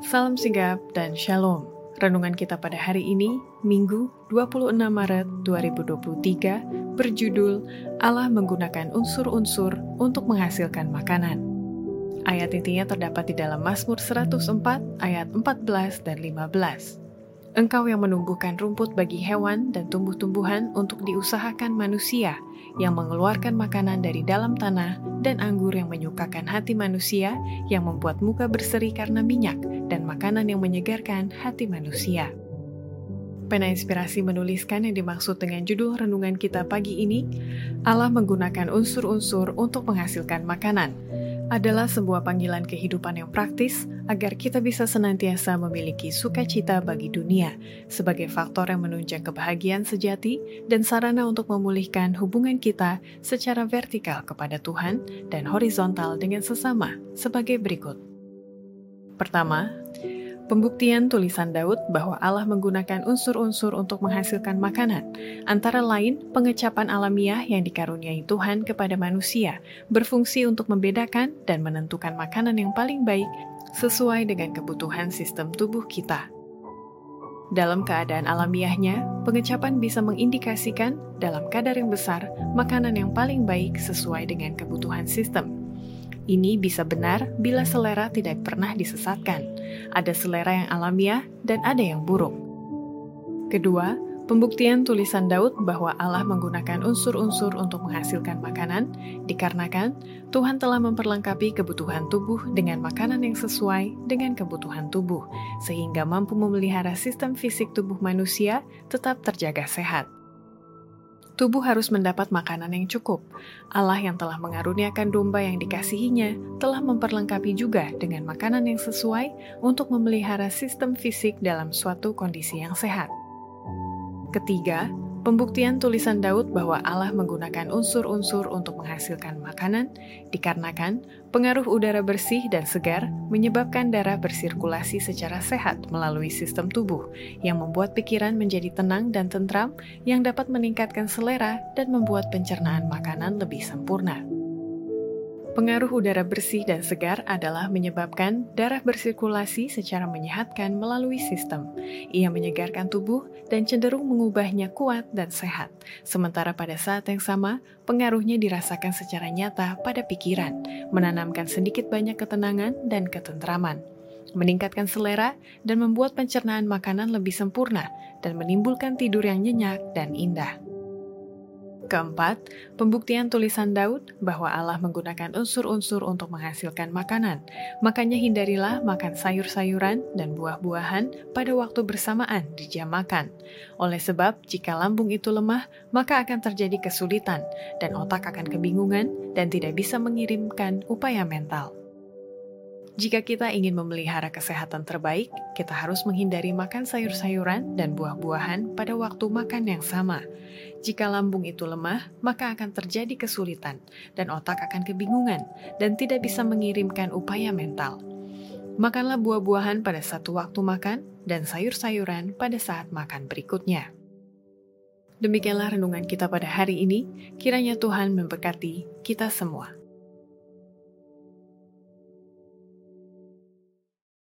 Salam sigap dan shalom. Renungan kita pada hari ini, Minggu 26 Maret 2023, berjudul Allah menggunakan unsur-unsur untuk menghasilkan makanan. Ayat intinya terdapat di dalam Mazmur 104 ayat 14 dan 15. Engkau yang menumbuhkan rumput bagi hewan dan tumbuh-tumbuhan untuk diusahakan manusia, yang mengeluarkan makanan dari dalam tanah, dan anggur yang menyukakan hati manusia, yang membuat muka berseri karena minyak, dan makanan yang menyegarkan hati manusia. Pena Inspirasi menuliskan yang dimaksud dengan judul renungan kita pagi ini, Allah menggunakan unsur-unsur untuk menghasilkan makanan adalah sebuah panggilan kehidupan yang praktis agar kita bisa senantiasa memiliki sukacita bagi dunia sebagai faktor yang menunjang kebahagiaan sejati dan sarana untuk memulihkan hubungan kita secara vertikal kepada Tuhan dan horizontal dengan sesama sebagai berikut. Pertama, Pembuktian tulisan Daud bahwa Allah menggunakan unsur-unsur untuk menghasilkan makanan, antara lain pengecapan alamiah yang dikaruniai Tuhan kepada manusia, berfungsi untuk membedakan dan menentukan makanan yang paling baik sesuai dengan kebutuhan sistem tubuh kita. Dalam keadaan alamiahnya, pengecapan bisa mengindikasikan dalam kadar yang besar makanan yang paling baik sesuai dengan kebutuhan sistem. Ini bisa benar bila selera tidak pernah disesatkan. Ada selera yang alamiah dan ada yang buruk. Kedua, pembuktian tulisan Daud bahwa Allah menggunakan unsur-unsur untuk menghasilkan makanan dikarenakan Tuhan telah memperlengkapi kebutuhan tubuh dengan makanan yang sesuai dengan kebutuhan tubuh, sehingga mampu memelihara sistem fisik tubuh manusia tetap terjaga sehat tubuh harus mendapat makanan yang cukup. Allah yang telah mengaruniakan domba yang dikasihinya telah memperlengkapi juga dengan makanan yang sesuai untuk memelihara sistem fisik dalam suatu kondisi yang sehat. Ketiga, Pembuktian tulisan Daud bahwa Allah menggunakan unsur-unsur untuk menghasilkan makanan dikarenakan pengaruh udara bersih dan segar menyebabkan darah bersirkulasi secara sehat melalui sistem tubuh yang membuat pikiran menjadi tenang dan tentram yang dapat meningkatkan selera dan membuat pencernaan makanan lebih sempurna. Pengaruh udara bersih dan segar adalah menyebabkan darah bersirkulasi secara menyehatkan melalui sistem. Ia menyegarkan tubuh dan cenderung mengubahnya kuat dan sehat. Sementara pada saat yang sama, pengaruhnya dirasakan secara nyata pada pikiran, menanamkan sedikit banyak ketenangan dan ketentraman meningkatkan selera, dan membuat pencernaan makanan lebih sempurna, dan menimbulkan tidur yang nyenyak dan indah. Keempat, pembuktian tulisan Daud bahwa Allah menggunakan unsur-unsur untuk menghasilkan makanan. Makanya hindarilah makan sayur-sayuran dan buah-buahan pada waktu bersamaan di jam makan. Oleh sebab, jika lambung itu lemah, maka akan terjadi kesulitan dan otak akan kebingungan dan tidak bisa mengirimkan upaya mental. Jika kita ingin memelihara kesehatan terbaik, kita harus menghindari makan sayur-sayuran dan buah-buahan pada waktu makan yang sama. Jika lambung itu lemah, maka akan terjadi kesulitan, dan otak akan kebingungan dan tidak bisa mengirimkan upaya mental. Makanlah buah-buahan pada satu waktu makan dan sayur-sayuran pada saat makan berikutnya. Demikianlah renungan kita pada hari ini. Kiranya Tuhan memberkati kita semua.